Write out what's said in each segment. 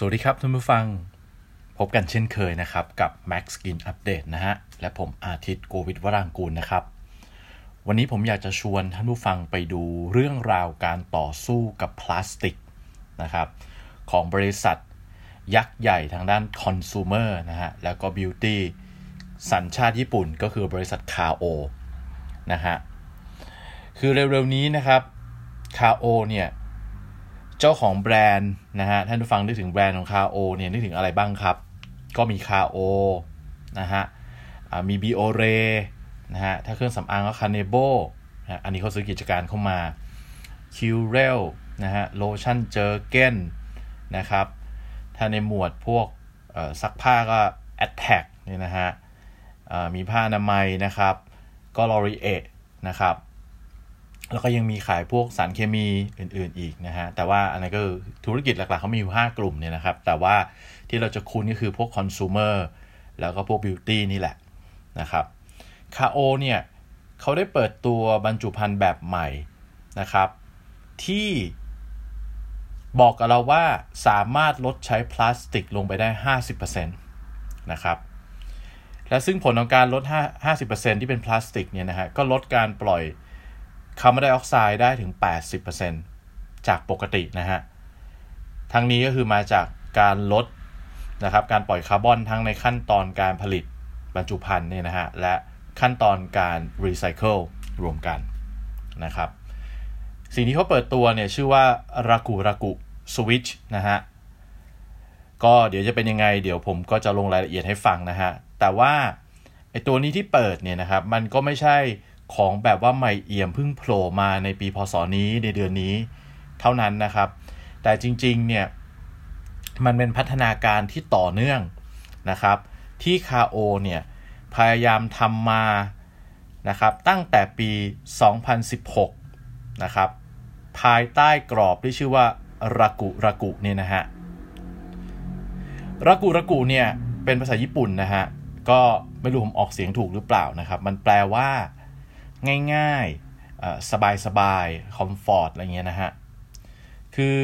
สวัสดีครับท่านผู้ฟัง พบกันเช่นเคยนะครับ กับ Max Skin Update นะฮะ และผมอาทิตย์โกวิทวรางกูลนะครับ วันนี้ผมอยากจะชวนท่านผู้ฟังไปดูเรื่องราวการต่อสู้กับพลาสติกนะครับ ของบริษัทยักษ์ใหญ่ทางด้านคอน sumer นะฮะ แล้วก็บิวตี้สัญชาติญี่ปุ่นก็คือบริษัทคาโอนะฮะ คือเร็วๆนี้นะครับKao เนี่ย เจ้าของแบรนด์นะฮะท่านผู้ฟังนึกถึงแบรนด์ของ Kao เนี่ยนึกถึงอะไรบ้างครับ ก็มี Kao นะฮะมี Bioré นะฮะถ้าเครื่องสำอางก็ Kanebo นะอันนี้เขาซื้อกิจการเข้ามา Curél นะฮะโลชั่น Jergens นะครับ ถ้าในหมวดพวกซักผ้าก็ a t t a c เนี่ยนะฮะมีผ้าอนามัยนะครับ ก็ลอรีเอนะครับ แล้วก็ยังมีขายพวกสารเคมีอื่น ๆอีกนะฮะ แต่ว่าอันนี้ก็ธุรกิจหลักๆเขามีอยู่ 5 กลุ่มเนี่ยนะครับ แต่ว่าที่เราจะคุ้นก็คือพวกคอน sumer แล้วก็พวกบิวตี้นี่แหละนะครับคาโอเนี่ยเขาได้เปิดตัวบรรจุภัณฑ์แบบใหม่นะครับ ที่บอกกับเราว่าสามารถลดใช้พลาสติกลงไปได้ 50%นนะครับและซึ่งผลของการลด 50%ที่เป็นพลาสติกเนี่ยนะฮะก็ลดการปล่อย คาร์บอนไดออกไซด์ได้ถึง 80%จากปกตินะฮะ ทั้งนี้ก็คือมาจากการลดนะครับการปล่อยคาร์บอนทั้งในขั้นตอนการผลิตบรรจุภัณฑ์เนี่ยนะฮะ และขั้นตอนการรีไซเคิลรวมกันนะครับ สิ่งที่เขาเปิดตัวเนี่ยชื่อว่า Raku Rakuสวิชนะฮะ ก็เดี๋ยวจะเป็นยังไง เดี๋ยวผมก็จะลงรายละเอียดให้ฟังนะฮะ แต่ว่าไอตัวนี้ที่เปิดเนี่ยนะครับ มันก็ไม่ใช่ ของแบบว่าใหม่เอี่ยมพึ่งโผล่มาในปีพศนี้ในเดือนนี้เท่านั้นนะครับ แต่จริงๆเนี่ยมันเป็นพัฒนาการที่ต่อเนื่องนะครับ ที่คาโอเนี่ยพยายามทำมานะครับตั้งแต่ปี 2016 นะครับภายใต้กรอบที่ชื่อว่ารากุรากุเนี่ยนะฮะรากุรากุเนี่ยเป็นภาษาญี่ปุ่นนะฮะก็ไม่รู้ผมออกเสียงถูกหรือเปล่านะครับ มันแปลว่า ง่ายๆ สบายๆคอมฟอร์ตอะไรเงี้ยนะฮะ คือ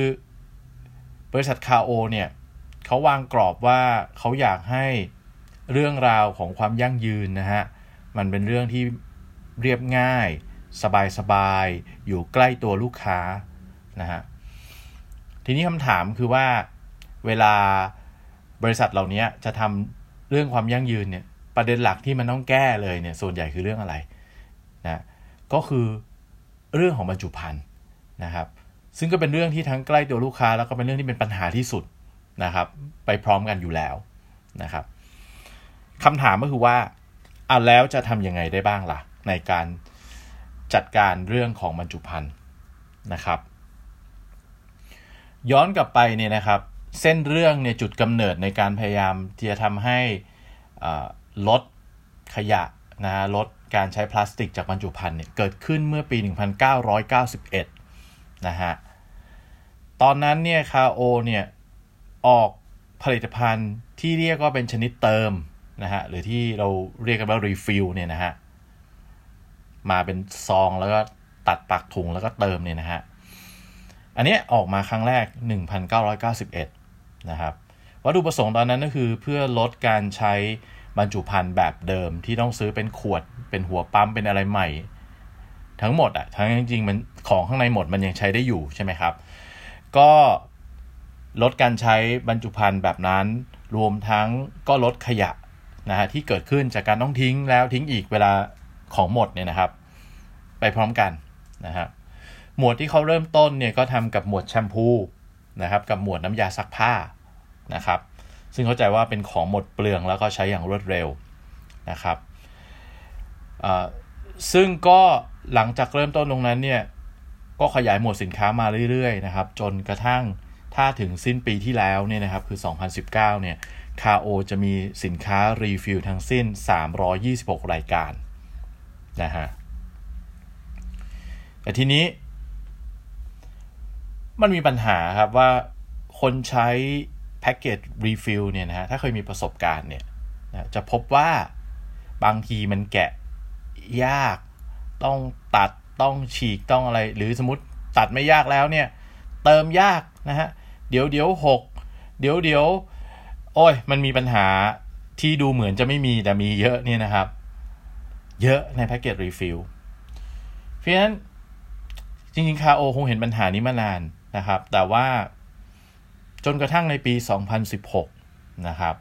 บริษัทคาโอเนี่ยเขาวางกรอบว่าเขาอยากให้เรื่องราวของความยั่งยืนนะฮะ มันเป็นเรื่องที่เรียบง่าย สบายๆอยู่ใกล้ตัวลูกค้านะฮะ ทีนี้คำถามคือว่าเวลาบริษัทเหล่านี้จะทำเรื่องความยั่งยืนเนี่ยประเด็นหลักที่มันต้องแก้เลยเนี่ยส่วนใหญ่คือเรื่องอะไร ก็คือเรื่องของบรรจุภัณฑ์นะครับ ซึ่งก็เป็นเรื่องที่ทั้งใกล้ตัวลูกค้า แล้วก็เป็นเรื่องที่เป็นปัญหาที่สุดนะครับ ไปพร้อมกันอยู่แล้วนะครับคำถามก็คือว่าอะแล้วจะทำยังไงได้บ้างล่ะ ในการจัดการเรื่องของบรรจุภัณฑ์นะครับ ย้อนกลับไปเนี่ยนะครับ เส้นเรื่องเนี่ยจุดกำเนิดในการพยายามที่จะทำให้ลดขยะนะฮะลด การใช้พลาสติกจากบรรจุภัณฑ์เนี่ยเกิดขึ้นเมื่อปี 1991 นะฮะ ตอนนั้นเนี่ย Kao เนี่ยออกผลิตภัณฑ์ที่เรียกว่าเป็นชนิดเติมนะฮะหรือที่เราเรียกกันว่า refill เนี่ยนะฮะมาเป็นซองแล้วก็ตัดปากถุงแล้วก็เติมเนี่ยนะฮะอันนี้ออกมาครั้งแรก 1991 นะครับวัตถุประสงค์ตอนนั้นก็คือเพื่อลดการใช้ บรรจุภัณฑ์แบบเดิมที่ต้องซื้อเป็นขวด เป็นหัวปั๊มเป็นอะไรใหม่ ทั้งหมดอะทั้งจริงๆมันของข้างในหมดมันยังใช้ได้อยู่ใช่ไหมครับ ก็ลดการใช้บรรจุภัณฑ์แบบนั้น รวมทั้งก็ลดขยะนะฮะที่เกิดขึ้นจากการต้องทิ้งแล้วทิ้งอีกเวลาของหมดเนี่ยนะครับ ไปพร้อมกันนะฮะหมวดที่เขาเริ่มต้นเนี่ยก็ทำกับหมวดแชมพูนะครับ กับหมวดน้ำยาซักผ้านะครับ ซึ่งเข้าใจว่าเป็นของหมดเปลืองแล้วก็ใช้อย่างรวดเร็วนะครับซึ่งก็หลังจากเริ่มต้นตรงนั้นเนี่ยก็ขยายหมวดสินค้ามาเรื่อยๆนะครับ จนกระทั่งถ้าถึงสิ้นปีที่แล้วเนี่ยนะครับคือ 2019 เนี่ย Kao จะมีสินค้า refill ทั้งสิ้น 326 รายการนะฮะแต่ทีนี้มันมีปัญหาครับว่าคนใช้ แพ็กเกจ refill เนี่ยนะฮะถ้าเคยมีประสบการณ์เนี่ยนะจะพบว่าบางทีมันแกะยากต้องตัดต้องฉีกต้องอะไร หรือสมมติตัดไม่ยากแล้วเนี่ย เติมยากนะฮะเดี๋ยวเดี๋ยวหกเดี๋ยวเดี๋ยวโอ้ยมันมีปัญหาที่ดูเหมือนจะไม่มีแต่มีเยอะเนี่ยนะครับ เยอะในแพ็กเกจ refill เพราะฉะนั้นจริงๆ Kao คงเห็นปัญหานี้มานานนะครับ แต่ว่า จนกระทั่งในปี 2016 นะครับ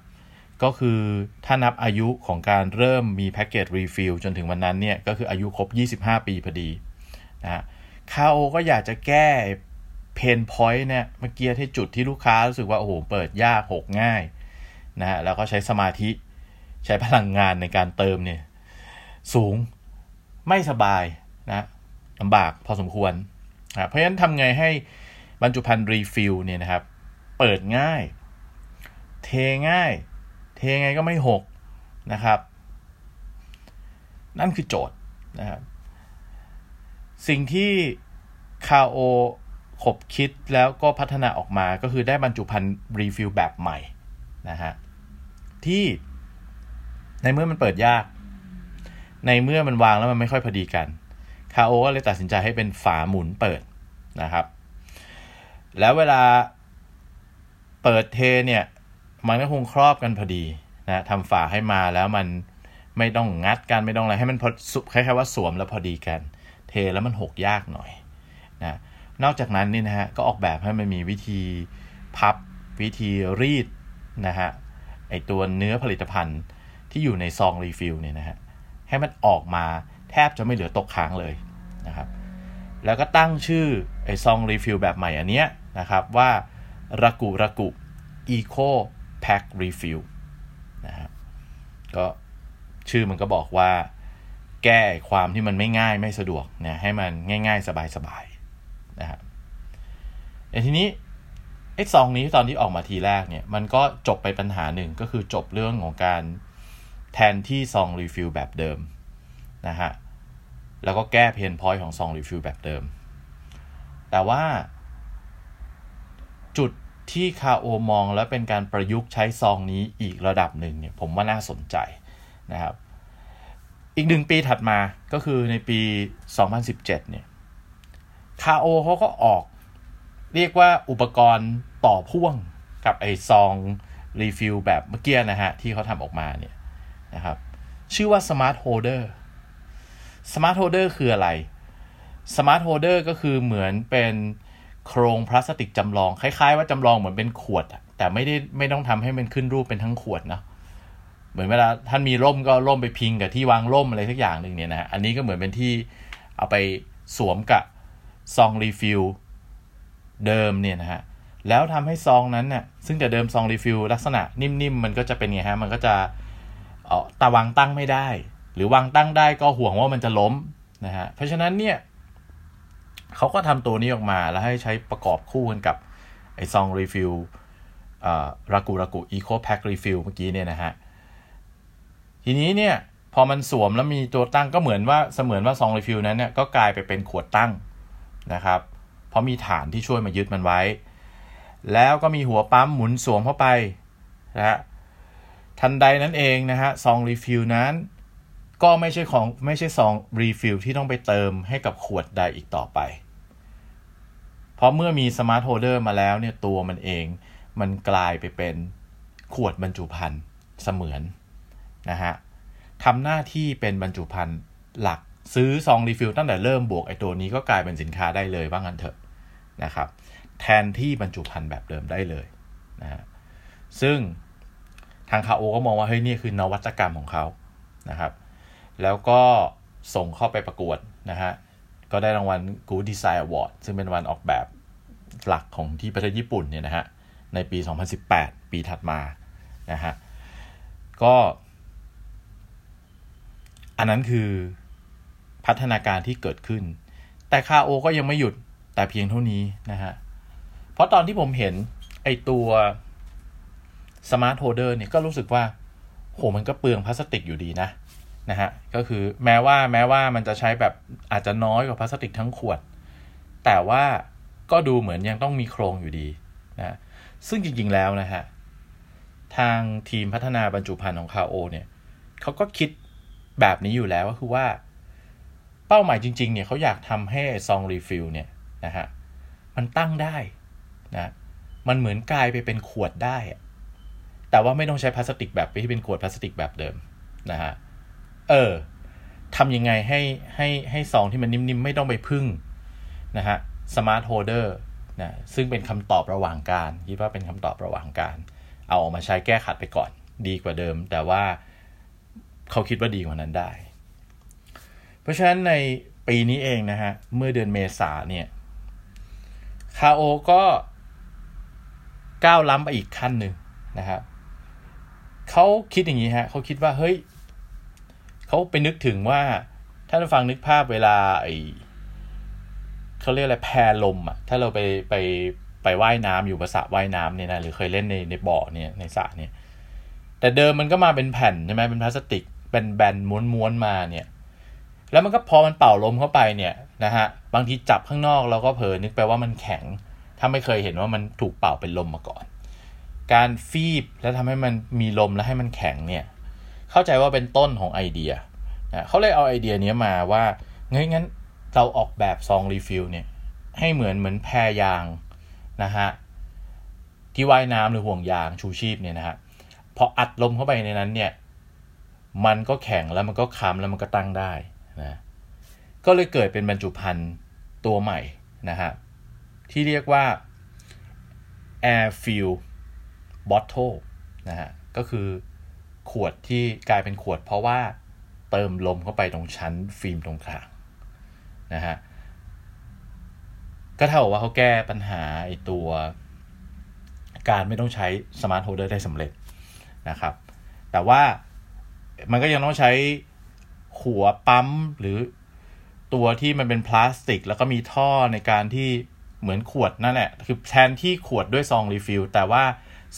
ก็คือถ้านับอายุของการเริ่มมีแพ็กเกจ refill จนถึงวันนั้นเนี่ย ก็คืออายุครบ 25 ปีพอดีนะ Kao ก็อยากจะแก้ pain point เนี่ยเมื่อกี้ที่จุดที่ลูกค้ารู้สึกว่า โอ้โห เปิดยากหกง่ายนะฮะแล้วก็ใช้สมาธิใช้พลังงานในการเติมเนี่ย สูงไม่สบายนะลำบากพอสมควรนะเพราะฉะนั้นทำไงให้บรรจุภัณฑ์ refill เนี่ยนะครับ เปิดง่าย เทง่าย เทไงก็ไม่หกนะครับ นั่นคือโจทย์นะครับ สิ่งที่คาโอขบคิดแล้วก็พัฒนาออกมาก็คือได้บรรจุภัณฑ์ refill แบบใหม่นะฮะที่ในเมื่อมันเปิดยาก ในเมื่อมันวางแล้วมันไม่ค่อยพอดีกันคาโอก็เลยตัดสินใจให้เป็นฝาหมุนเปิดนะครับ แล้วเวลา เปิดเทเนี่ยมันก็คงครอบกันพอดีนะทำฝาให้มาแล้วมันไม่ต้องงัดกันไม่ต้องอะไรให้มันพอคล้ายๆว่าสวมแล้วพอดีกัน เทแล้วมันหกยากหน่อยนะนอกจากนั้นนี่นะฮะก็ออกแบบให้มันมีวิธีพับวิธีรีดนะฮะไอตัวเนื้อผลิตภัณฑ์ที่อยู่ในซอง refill เนี่ยนะฮะให้มันออกมาแทบจะไม่เหลือตกค้างเลยนะครับแล้วก็ตั้งชื่อไอซอง refill แบบใหม่อันเนี้ยนะครับว่า รากุรากุ Eco Pack Refill นะฮะก็ชื่อมันก็บอกว่า แก้ความที่มันไม่ง่ายไม่สะดวกเนี่ยให้มันง่าย ๆ สบายๆนะครับแต่ทีนี้ไอ้ซองนี้ตอนที่ออกมาทีแรกเนี่ยมันก็จบไปปัญหาหนึ่งก็คือจบเรื่องของการแทนที่ซอง refill แบบเดิมนะฮะแล้วก็แก้ pain point ของซอง refill แบบเดิม แต่ว่า ที่คาโอมองและเป็นการประยุกต์ใช้ซองนี้อีกระดับหนึ่งเนี่ยผมว่าน่าสนใจนะครับ อีกหนึ่งปีถัดมาก็คือในปี 2017เนี่ยคาโอเขาก็ออกเรียกว่าอุปกรณ์ต่อพ่วงกับไอซอง refill แบบเมื่อกี้นะฮะ ที่เขาทำออกมาเนี่ยนะครับ ชื่อว่า Smart Holder Smart Holder คืออะไร Smart Holder ก็คือเหมือนเป็น โครงพลาสติกจำลอง คล้ายๆ ว่าจำลองเหมือนเป็นขวดแต่ไม่ได้ไม่ต้องทำให้มันขึ้นรูปเป็นทั้งขวดนะเหมือนเวลาท่านมีร่มก็ร่มไปพิงกับที่วางร่มอะไรสักอย่างหนึ่งเนี่ยนะอันนี้ก็เหมือนเป็นที่เอาไปสวมกับซอง refill เดิมเนี่ยนะฮะแล้วทำให้ซองนั้นเนี่ยซึ่งแต่เดิมซอง refill ลักษณะนิ่มๆ มันก็จะเป็นไงฮะ มันก็จะเออตาวางตั้งไม่ได้ หรือวางตั้งได้ก็ห่วงว่ามันจะล้มนะฮะเพราะฉะนั้นเนี่ย เขาก็ทำตัวนี้ออกมาแล้วให้ใช้ประกอบคู่กันกับไอซองรีฟิลรากูรากูอีโคแพ็ครีฟิลเมื่อกี้เนี่ยนะฮะ ทีนี้เนี่ยพอมันสวมแล้วมีตัวตั้งก็เหมือนว่าเสมือนว่าซอง refill นั้นเนี่ยก็กลายไปเป็นขวดตั้งนะครับ เพราะมีฐานที่ช่วยมายึดมันไว้ แล้วก็มีหัวปั๊มหมุนสวมเข้าไปนะฮะทันใดนั้นเองนะฮะซอง refill นั้น ก็ไม่ใช่ของไม่ใช่ซอง refill ที่ต้องไปเติมให้กับขวดใดอีกต่อไป เพราะเมื่อมี Smart Holder มาแล้วเนี่ยตัวมันเองมันกลายไปเป็นขวดบรรจุภัณฑ์เสมือนนะฮะทำหน้าที่เป็นบรรจุภัณฑ์หลักซื้อซอง refill ตั้งแต่เริ่มบวกไอตัวนี้ก็กลายเป็นสินค้าได้เลยว่างั้นเถอะนะครับ แทนที่บรรจุภัณฑ์แบบเดิมได้เลยนะฮะซึ่งทางคาโอก็มองว่าเฮ้ยนี่คือนวัตกรรมของเขานะครับ แล้วก็ส่งเข้าไปประกวดนะฮะ ก็ได้รางวัล Good Design Award ซึ่งเป็นวันออกแบบหลักของที่ประเทศญี่ปุ่นเนี่ยนะฮะ ในปี 2018 ปีถัดมานะฮะ ก็ อันนั้นคือพัฒนาการที่เกิดขึ้น แต่คาโอก็ยังไม่หยุดแต่เพียงเท่านี้นะฮะ เพราะตอนที่ผมเห็นไอตัว Smart Holder เนี่ยก็รู้สึกว่า โหมันก็เปลืองพลาสติกอยู่ดีนะ นะฮะก็คือแม้ว่าแม้ว่ามันจะใช้แบบอาจจะน้อยกว่าพลาสติกทั้งขวด แต่ว่าก็ดูเหมือนยังต้องมีโครงอยู่ดีนะซึ่งจริงๆแล้วนะฮะทางทีมพัฒนาบรรจุภัณฑ์ของคาโอเนี่ยเขาก็คิดแบบนี้อยู่แล้วก็คือว่า เป้าหมายจริง ๆ เนี่ยเขาอยากทำให้ซอง refill เนี่ยนะฮะมันตั้งได้นะมันเหมือนกลายไปเป็นขวดได้ แต่ว่าไม่ต้องใช้พลาสติกแบบที่เป็นขวดพลาสติกแบบเดิมนะฮะ เออทำยังไงให้ให้ให้ซองที่มันนิ่มๆ ไม่ต้องไปพึ่งนะฮะ Smart Holder นะซึ่งเป็นคำตอบระหว่างการคิดว่าเป็นคำตอบระหว่างการ เอาออกมาใช้แก้ขัดไปก่อนดีกว่าเดิม แต่ว่าเขาคิดว่าดีกว่านั้นได้ เพราะฉะนั้นในปีนี้เองนะฮะ เมื่อเดือนเมษาเนี่ยคาโอก็ก้าวล้ำไปอีกขั้นหนึ่งนะครับเขาคิดอย่างนี้ฮะเขาคิดว่าเฮ้ย เขาไปนึกถึงว่าท่านฟังนึกภาพเวลาไอเขาเรียกอะไรแพลมอะถ้าเราไปไปไปไว่ายน้ำอยู่ภาษาว่ายน้ำเนี่ยนะหรือเคยเล่นในในบ่อเนี่ยในสระเนี่ย แต่เดิมมันก็มาเป็นแผ่นใช่ไหมเป็นพลาสติก เป็นแบนม้วนๆมาเนี่ย แล้วมันก็พอมันเป่าลมเข้าไปเนี่ยนะฮะบางทีจับข้างนอกเราก็เผลอนึกไปว่ามันแข็ง ถ้าไม่เคยเห็นว่ามันถูกเป่าเป็นลมมาก่อน การฟีบแล้วทำให้มันมีลมแล้วให้มันแข็งเนี่ย เข้าใจว่าเป็นต้นของไอเดียนะเขาเลยเอาไอเดียนี้มาว่างั้นงั้นเราออกแบบซอง refill เนี่ยให้เหมือนเหมือนแพยางนะฮะที่ว่ายน้ำหรือห่วงยางชูชีพเนี่ยนะฮะพออัดลมเข้าไปในนั้นเนี่ยมันก็แข็งแล้วมันก็ค้ำแล้วมันก็ตั้งได้นะก็เลยเกิดเป็นบรรจุภัณฑ์ตัวใหม่นะฮะที่เรียกว่า air fill bottle นะฮะก็คือ ขวดที่กลายเป็นขวด เพราะว่าเติมลมเข้าไปตรงชั้นฟิล์มตรงกลางนะฮะก็เท่ากับว่าเขาแก้ปัญหาไอตัวการไม่ต้องใช้ Smart Holder ได้สำเร็จนะครับ แต่ว่ามันก็ยังต้องใช้หัวปั๊มหรือตัวที่มันเป็นพลาสติก แล้วก็มีท่อในการที่เหมือนขวดนั่นแหละ คือแทนที่ขวดด้วยซอง refill แต่ว่า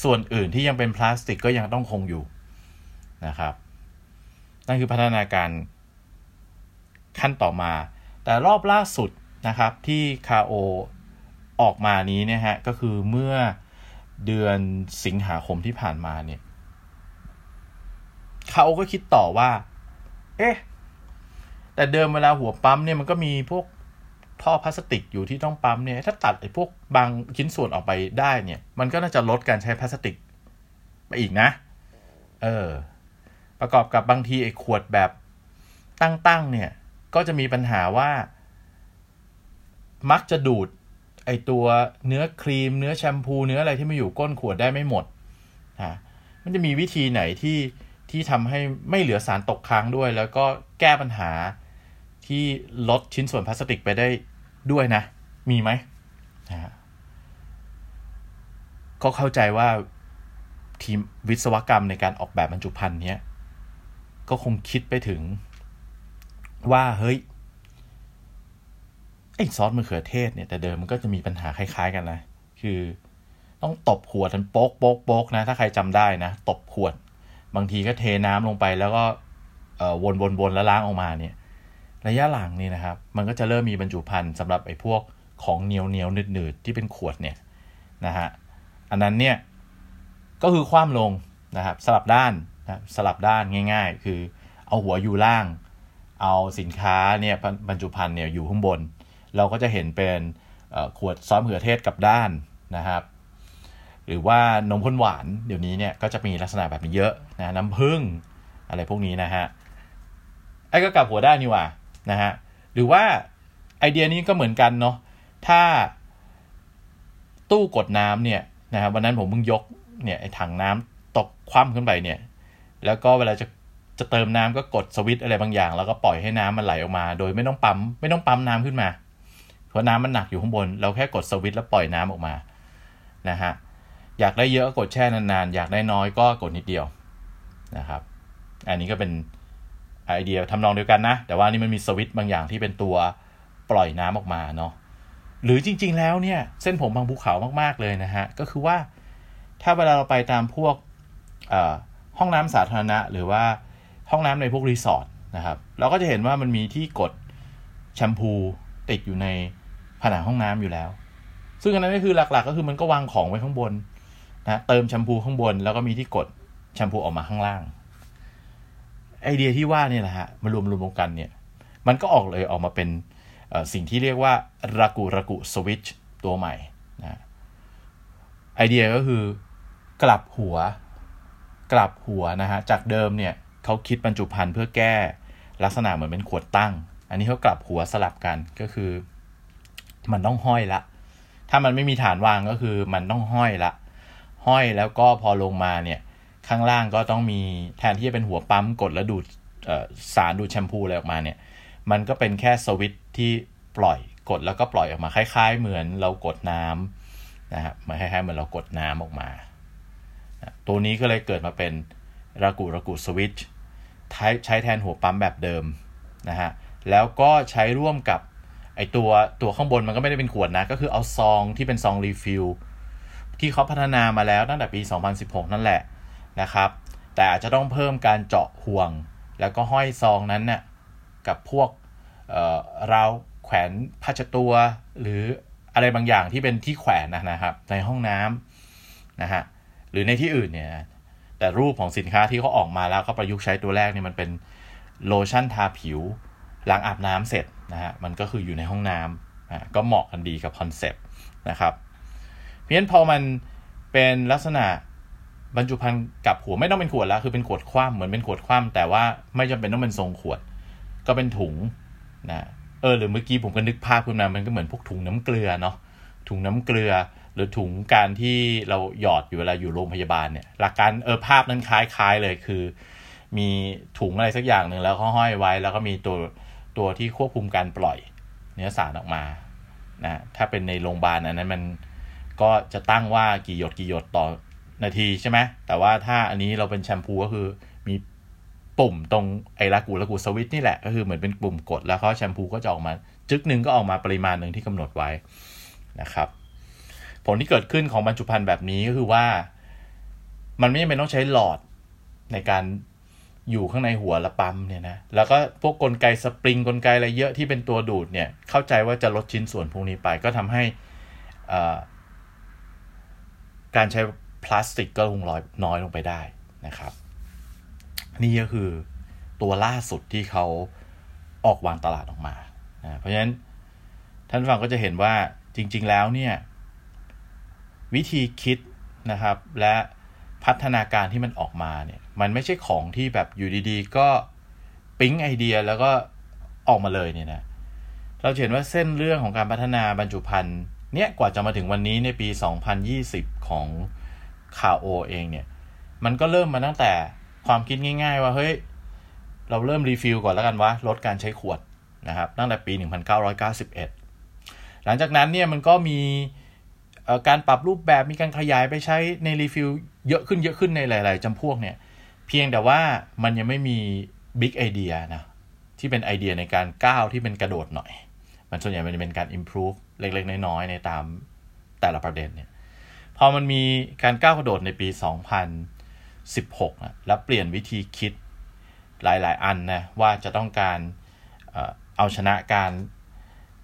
ส่วนอื่นที่ยังเป็นพลาสติกก็ยังต้องคงอยู่ นะครับ นั่นคือพัฒนาการขั้นต่อมา แต่รอบล่าสุดนะครับที่คาโอออกมานี้นี่ยฮะก็คือเมื่อเดือนสิงหาคมที่ผ่านมาเนี่ยคาโอก็คิดต่อว่า เอ๊ะ แต่เดิมเวลาหัวปั๊มเนี่ยมันก็มีพวกท่อพลาสติกอยู่ที่ต้องปั๊มเนี่ยถ้าตัดไอ้พวกบางชิ้นส่วนออกไปได้เนี่ย มันก็น่าจะลดการใช้พลาสติกไปอีกนะ เออ ประกอบกับบางทีไอ้ขวดแบบตั้งๆเนี่ย ก็จะมีปัญหาว่า มักจะดูด ไอ้ตัวเนื้อครีม เนื้อแชมพู เนื้ออะไรที่มาอยู่ก้นขวดได้ไม่หมดฮะมันจะมีวิธีไหนที่ที่ทำให้ไม่เหลือสารตกค้างด้วย แล้วก็แก้ปัญหาที่ลดชิ้นส่วนพลาสติกไปได้ด้วยนะ มีไหมนะฮะก็เข้าใจว่าทีมวิศวกรรมในการออกแบบบรรจุภัณฑ์เนี้ย ก็คงคิดไปถึง ว่าเฮ้ยไอ้ซอสมะเขือเทศเนี่ยแต่เดิมมันก็จะมีปัญหาคล้าย ๆ กันนะ คือ ต้องตบขวดทันโป๊กโป๊กโป๊กนะ ถ้าใครจำได้นะ ตบขวด บางทีก็เทน้ำลงไปแล้วก็วนวนวนแล้วล้างออกมาเนี่ย ระยะหลังนี่นะครับ มันก็จะเริ่มมีบรรจุภัณฑ์สำหรับไอ้พวกของเหนียวเหนียวหนืดหนืดที่เป็นขวดเนี่ยนะฮะอันนั้นเนี่ยก็คือคว่ำลงนะครับสลับด้าน นะสลับด้านง่าย ๆ คือเอาหัวอยู่ล่าง เอาสินค้าเนี่ยบรรจุภัณฑ์เนี่ยอยู่ข้างบน เราก็จะเห็นเป็นขวดซอสมะเขือเทศกับด้านนะครับ หรือว่านมข้นหวานเดี๋ยวนี้เนี่ยก็จะมีลักษณะแบบนี้เยอะนะน้ำผึ้งอะไรพวกนี้นะฮะไอ้ก็กลับหัวด้านนี่ว่านะฮะหรือว่าไอเดียนี้ก็เหมือนกันเนาะถ้าตู้กดน้ำเนี่ยนะครับวันนั้นผมเพิ่งยกเนี่ยไอถังน้ำตกคว่ำขึ้นไปเนี่ย แล้วก็เวลาจะจะเติมน้ำก็กดสวิตอะไรบางอย่าง แล้วก็ปล่อยให้น้ำมันไหลออกมา โดยไม่ต้องปั๊มไม่ต้องปั๊มน้ำขึ้นมา เพราะน้ำมันหนักอยู่ข้างบน เราแค่กดสวิตแล้วปล่อยน้ำออกมานะฮะอยากได้เยอะก็กดแช่นานๆ อยากได้น้อยก็กดนิดเดียวนะครับ อันนี้ก็เป็นไอเดียทำนองเดียวกันนะ แต่ว่านี่มันมีสวิตบางอย่างที่เป็นตัวปล่อยน้ำออกมาเนาะหรือจริงๆแล้วเนี่ย เส้นผมบางภูเขามากๆเลยนะฮะ ก็คือว่าถ้าเวลาเราไปตามพวก ห้องน้ำสาธารณะ หรือว่าห้องน้ำในพวกรีสอร์ทนะครับเราก็จะเห็นว่ามันมีที่กดแชมพูติดอยู่ในผนังห้องน้ำอยู่แล้ว ซึ่งอันนั้นก็คือหลักๆ ก็คือมันก็วางของไว้ข้างบนนะเติมแชมพูข้างบน แล้วก็มีที่กดแชมพูออกมาข้างล่าง ไอเดียที่ว่านี่แหละฮะมารวมรวมกันเนี่ย มันก็ออกเลยออกมาเป็นสิ่งที่เรียกว่ารากูรากูสวิตช์ตัวใหม่นะไอเดียก็คือกลับหัว กลับหัวนะฮะจากเดิมเนี่ยเขาคิดบรรจุภัณฑ์เพื่อแก้ลักษณะเหมือนเป็นขวดตั้ง อันนี้เขากลับหัวสลับกันก็คือ มันต้องห้อยละ ถ้ามันไม่มีฐานวางก็คือมันต้องห้อยละ ห้อยแล้วก็พอลงมาเนี่ยข้างล่างก็ต้องมีแทนที่จะเป็นหัวปั๊มกดแล้วดูดสารดูดแชมพูอะไรออกมาเนี่ย มันก็เป็นแค่สวิตที่ปล่อยกดแล้วก็ปล่อยออกมาคล้าย ๆ เหมือนเรากดน้ำนะครับมันคล้ายๆเหมือนเรากดน้ำออกมา ตัวนี้ก็เลยเกิดมาเป็นระกุระกุสวิตช์ใช้แทนหัวปั๊มแบบเดิมนะฮะแล้วก็ใช้ร่วมกับไอตัวตัวข้างบนมันก็ไม่ได้เป็นขวดนะ ก็คือเอาซองที่เป็นซองรีฟิลที่เขาพัฒนามาแล้วตั้งแต่ปี 2016 นั่นแหละนะครับ แต่อาจจะต้องเพิ่มการเจาะห่วง แล้วก็ห้อยซองนั้นเนี่ยกับพวกเราแขวนผ้าเช็ดตัว หรืออะไรบางอย่างที่เป็นที่แขวนนะครับในห้องน้ำนะฮะ หรือในที่อื่นเนี่ย แต่รูปของสินค้าที่เขาออกมาแล้วก็ประยุกต์ใช้ตัวแรกเนี่ยมันเป็นโลชั่นทาผิวหลังอาบน้ำเสร็จนะฮะมันก็คืออยู่ในห้องน้ำอ่าก็เหมาะกันดีกับ concept นะครับ เพราะฉะนั้นพอมันเป็นลักษณะบรรจุภัณฑ์กับหัวไม่ต้องเป็นขวดแล้ว คือเป็นขวดคว่ำเหมือนเป็นขวดคว่ำแต่ว่าไม่จำเป็นต้องเป็นทรงขวด ก็เป็นถุงนะเออหรือเมื่อกี้ผมก็นึกภาพขึ้นมามันก็เหมือนพวกถุงน้ำเกลือเนาะถุงน้ำเกลือ หรือถุงการที่เราหยอดอยู่เวลาอยู่โรงพยาบาลเนี่ย หลักการเออภาพนั้นคล้ายๆเลยคือ มีถุงอะไรสักอย่างหนึ่งแล้วเขาห้อยไว้ แล้วก็มีตัวตัวที่ควบคุมการปล่อยเนื้อสารออกมานะถ้าเป็นในโรงพยาบาลอันนั้นมันก็จะตั้งว่ากี่หยดกี่หยดต่อนาทีใช่ไหมแต่ว่าถ้าอันนี้เราเป็นแชมพูก็คือมีปุ่มตรงไอ้ลากูลากูสวิตนี่แหละ ก็คือเหมือนเป็นปุ่มกดแล้วเขาแชมพูก็จะออกมา จึกหนึ่งก็ออกมาปริมาณหนึ่งที่กำหนดไว้นะครับ ผลที่เกิดขึ้นของบรรจุภัณฑ์แบบนี้ก็คือว่า มันไม่จำเป็นต้องใช้หลอดในการอยู่ข้างในหัวละปั๊มเนี่ยนะแล้วก็พวกกลไกสปริงกลไกอะไรเยอะที่เป็นตัวดูดเนี่ย เข้าใจว่าจะลดชิ้นส่วนพวกนี้ไป ก็ทำให้การใช้พลาสติกก็ลงน้อยน้อยลงไปได้นะครับ นี่ก็คือตัวล่าสุดที่เขาออกวางตลาดออกมานะเพราะฉะนั้นท่านฟังก็จะเห็นว่าจริง ๆ แล้วเนี่ย วิธีคิดนะครับ และพัฒนาการที่มันออกมาเนี่ย มันไม่ใช่ของที่แบบอยู่ดีๆ ก็ปิ๊งไอเดียแล้วก็ออกมาเลยเนี่ยนะ เราเห็นว่าเส้นเรื่องของการพัฒนาบรรจุภัณฑ์เนี่ยกว่าจะมาถึงวันนี้ในปี 2020 ของคาโอเองเนี่ย มันก็เริ่มมาตั้งแต่ความคิดง่ายๆ ว่าเฮ้ยเราเริ่ม refill ก่อนแล้วกันว่าลดการใช้ขวดนะครับตั้งแต่ปี 1991 หลังจากนั้นเนี่ยมันก็มี การปรับรูปแบบมีการขยายไปใช้ใน refill เยอะขึ้นเยอะขึ้นในหลาย ๆจำพวกเนี่ยเพียงแต่ว่ามันยังไม่มี big idea นะที่เป็นไอเดียในการก้าวที่เป็นกระโดดหน่อย มันส่วนใหญ่มันจะเป็นการ improve เล็ก ๆ น้อย ๆ ในตามแต่ละประเด็นเนี่ยพอมันมีการก้าวกระโดดในปี 2016นะแล้วเปลี่ยนวิธีคิดหลาย ๆ อันนะว่าจะต้องการเอาชนะการ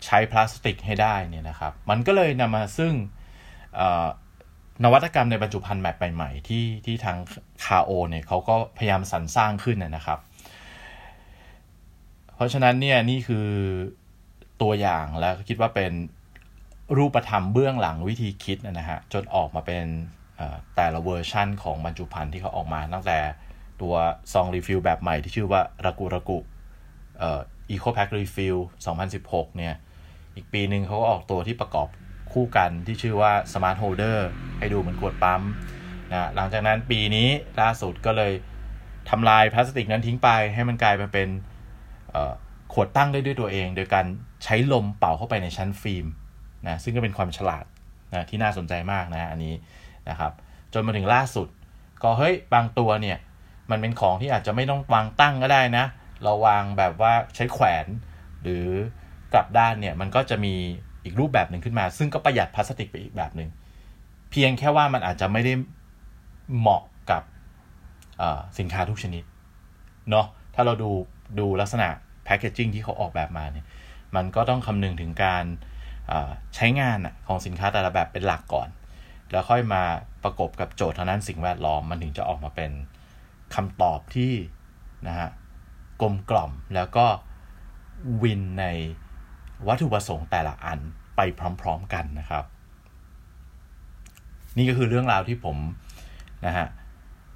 ใช้พลาสติกให้ได้เนี่ยนะครับ มันก็เลยนำมาซึ่ง นวัตกรรมในบรรจุภัณฑ์แบบใหม่ ๆ ที่ที่ทางคาโอเนี่ยเขาก็พยายามสรรสร้างขึ้นนะครับ เพราะฉะนั้นเนี่ยนี่คือตัวอย่างแล้วคิดว่าเป็นรูปธรรมเบื้องหลังวิธีคิดนะฮะจนออกมาเป็นแต่ละเวอร์ชั่นของบรรจุภัณฑ์ที่เขาออกมาตั้งแต่ตัวซอง refill แบบใหม่ที่ชื่อว่า Raku Raku เอ่อ Eco Pack Refill 2016 เนี่ย อีกปีหนึ่งเขาก็ออกตัวที่ประกอบ คู่กันที่ชื่อว่า Smart Holder ให้ดูเหมือนขวดปั๊มนะหลังจากนั้นปีนี้ล่าสุดก็เลยทำลายพลาสติกนั้นทิ้งไป ให้มันกลายมาเป็นขวดตั้งได้ด้วยตัวเอง โดยการใช้ลมเป่าเข้าไปในชั้นฟิล์มนะซึ่งก็เป็นความฉลาดนะที่น่าสนใจมากนะอันนี้นะครับจนมาถึงล่าสุด ก็เฮ้ยบางตัวเนี่ยมันเป็นของที่อาจจะไม่ต้องวางตั้งก็ได้นะ เราวางแบบว่าใช้แขวนหรือกลับด้านเนี่ยมันก็จะมี อีกรูปแบบหนึ่งขึ้นมา ซึ่งก็ประหยัดพลาสติกไปอีกแบบหนึ่งเพียงแค่ว่ามันอาจจะไม่ได้เหมาะกับสินค้าทุกชนิดเนาะถ้าเราดูดูลักษณะแพคเกจจิ้งที่เขาออกแบบมาเนี่ยมันก็ต้องคำนึงถึงการใช้งานของสินค้าแต่ละแบบเป็นหลักก่อน แล้วค่อยมาประกบกับโจทย์ทางนั้นสิ่งแวดล้อม มันถึงจะออกมาเป็นคำตอบที่นะฮะกลมกล่อมแล้วก็วินใน วัตถุประสงค์แต่ละอันไปพร้อม ๆกันนะครับ นี่ก็คือเรื่องราวที่ผมนะฮะ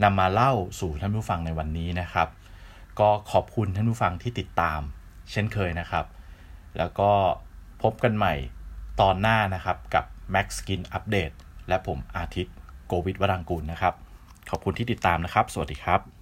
นำมาเล่าสู่ท่านผู้ฟังในวันนี้นะครับ ก็ขอบคุณท่านผู้ฟังที่ติดตาม เช่นเคยนะครับ แล้วก็พบกันใหม่ตอนหน้านะครับกับ Max Skin Update และผมอาทิตย์โกวิทวรังกูลนะครับ ขอบคุณที่ติดตามนะครับ สวัสดีครับ